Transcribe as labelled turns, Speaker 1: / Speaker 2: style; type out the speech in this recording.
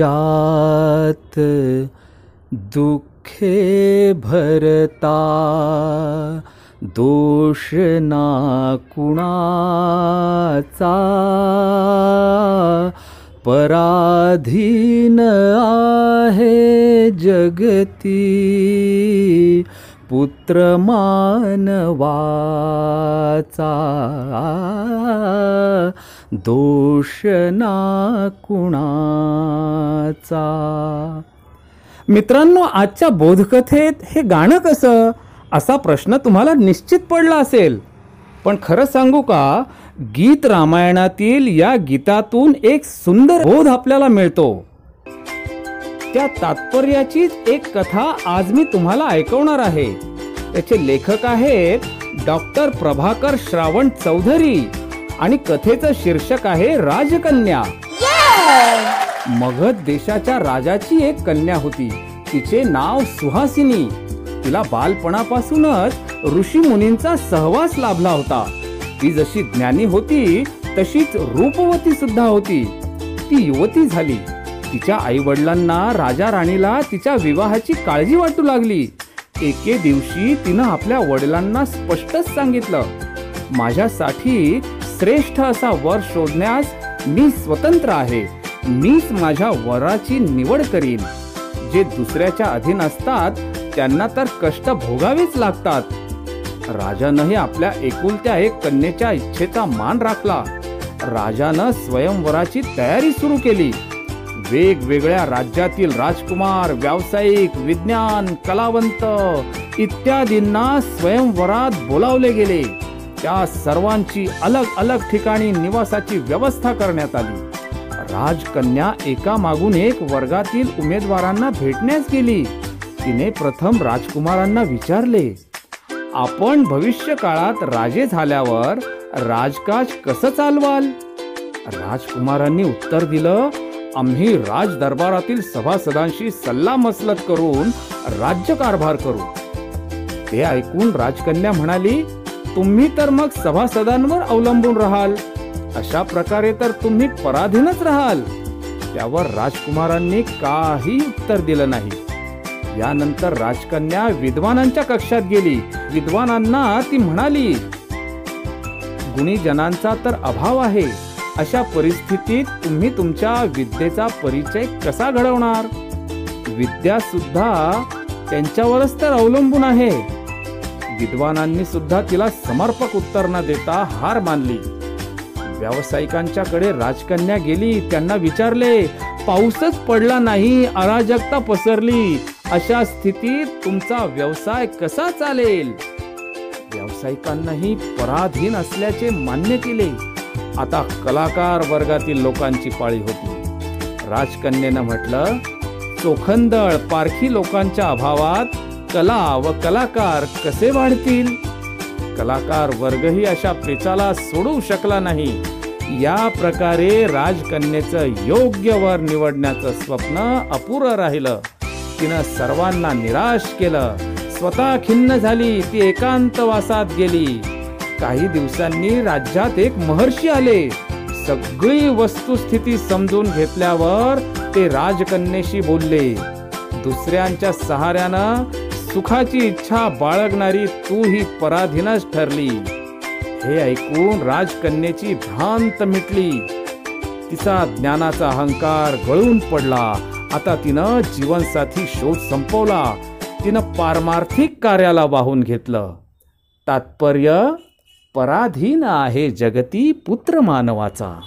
Speaker 1: दैवजात दुखे भरता दोष ना कुणाचा पराधीन आ जगती पुत्र मानवाचा दोष ना कुणाचा. मित्रांनो आजच्या बोधकथेत हे गाणं कसं? असा प्रश्न तुम्हाला निश्चित पडला असेल. पण खरं सांगू का? गीत रामायणातील या गीतातून एक सुंदर बोध आपल्याला मिळतो. त्या तात्पर्याचीच एक कथा आज मी तुम्हाला ऐकवणार आहे. त्याचे लेखक आहेत डॉक्टर प्रभाकर श्रावण चौधरी आणि कथेचं शीर्षक आहे राजकन्या. मगध देशाच्या राजाची एक कन्या होती. तिचे नाव सुहासिनी. तिला बालपणापासूनच ऋषी मुनींचा सहवास लाभला होता. ती जशी ज्ञानी होती तशीच रूपवती सुद्धा होती. ती युवती झाली. तिच्या आई वडिलांना राजा राणीला तिच्या विवाहाची काळजी वाटू लागली. एके दिवशी तिनं आपल्या वडिलांना स्पष्टच सांगितलं माझ्यासाठी श्रेष्ठ असा वर शोधण्यास मी स्वतंत्र आहे. मीच माझ्या वराची निवड करीन. जे दुसऱ्याच्या अधीन असतात त्यांना तर कष्ट भोगावेच लागतात. राजानंही आपल्या एकुलत्या एक कन्येच्या इच्छेचा मान राखला. राजानं स्वयंवराची तयारी सुरू केली. वेगवेगळ्या राज्यातील राजकुमार व्यावसायिक विज्ञान कलावंत इत्यादींना स्वयंवरात बोलावले गेले. त्या सर्वांची अलग अलग ठिकाणी निवासाची व्यवस्था करण्यात आली. राजकन्या एका मागून एक वर्गातील उमेदवारांना भेटण्यास गेली. तिने प्रथम राजकुमारांना विचारले आपण भविष्य काळात राजे झाल्यावर राजकाज कसं चालवाल? राजकुमारांनी उत्तर दिलं आम्ही राज दरबारातील सभासदांशी सल्ला मसलत करून राज्यकारभार करू. ते ऐकून राजकन्या म्हणाली तुम्ही तर मग सभासदांवर अवलंबून राहाल. अशा प्रकारे तर तुम्ही पराधीनच राहाल. त्यावर राजकुमारांनी काही उत्तर दिलं नाही. यानंतर राजकन्या विद्वानांच्या कक्षात गेली. विद्वानांना ती म्हणाली गुणीजनांचा तर अभाव आहे. अशा परिस्थितीत तुम्ही तुमच्या विद्येचा परिचय कसा घडवणार? विद्या सुद्धा त्यांच्यावरच तर अवलंबून आहे. विद्वानांनी सुद्धा तिला समर्पक उत्तर न देता हार मानली. व्यावसायिकांच्याकडे राजकन्या गेली त्यांना विचारले पाऊसच पडला नाही अराजकता पसरली. अशा स्थितीत तुमचा व्यवसाय कसा चालेल? व्यावसायिकांनाही पराधीन असल्याचे मान्य केले. आता कलाकार वर्गातील लोकांची पाळी होती. राजकन्येनं म्हटलं चोखंदळ पारखी लोकांच्या अभावात कला व कलाकार कसे वाढतील? कलाकार वर्गही अशा पेचाला सोडवू शकला नाही. या प्रकारे राजकन्येचं योग्य वर निवडण्याचं स्वप्न अपुरं राहिलं. तिनं सर्वांना निराश केलं. स्वतः खिन्न झाली ती एकांतवासात गेली. काही दिवसांनी राज्यात एक महर्षी आले. सगळी वस्तुस्थिती समजून घेतल्यावर ते राजकन्येशी बोलले दुसऱ्यांच्या सहाऱ्यानं सुखाची इच्छा बाळगणारी तू ही पराधीनच ठरली. हे ऐकून राजकन्येची भ्रांत मिटली. तिचा ज्ञानाचा अहंकार गळून पडला. आता तिनं जीवनसाथी शोध संपवला. तिनं पारमार्थिक कार्याला वाहून घेतलं. तात्पर्य पराधीन आहे जगती पुत्र मानवाचा.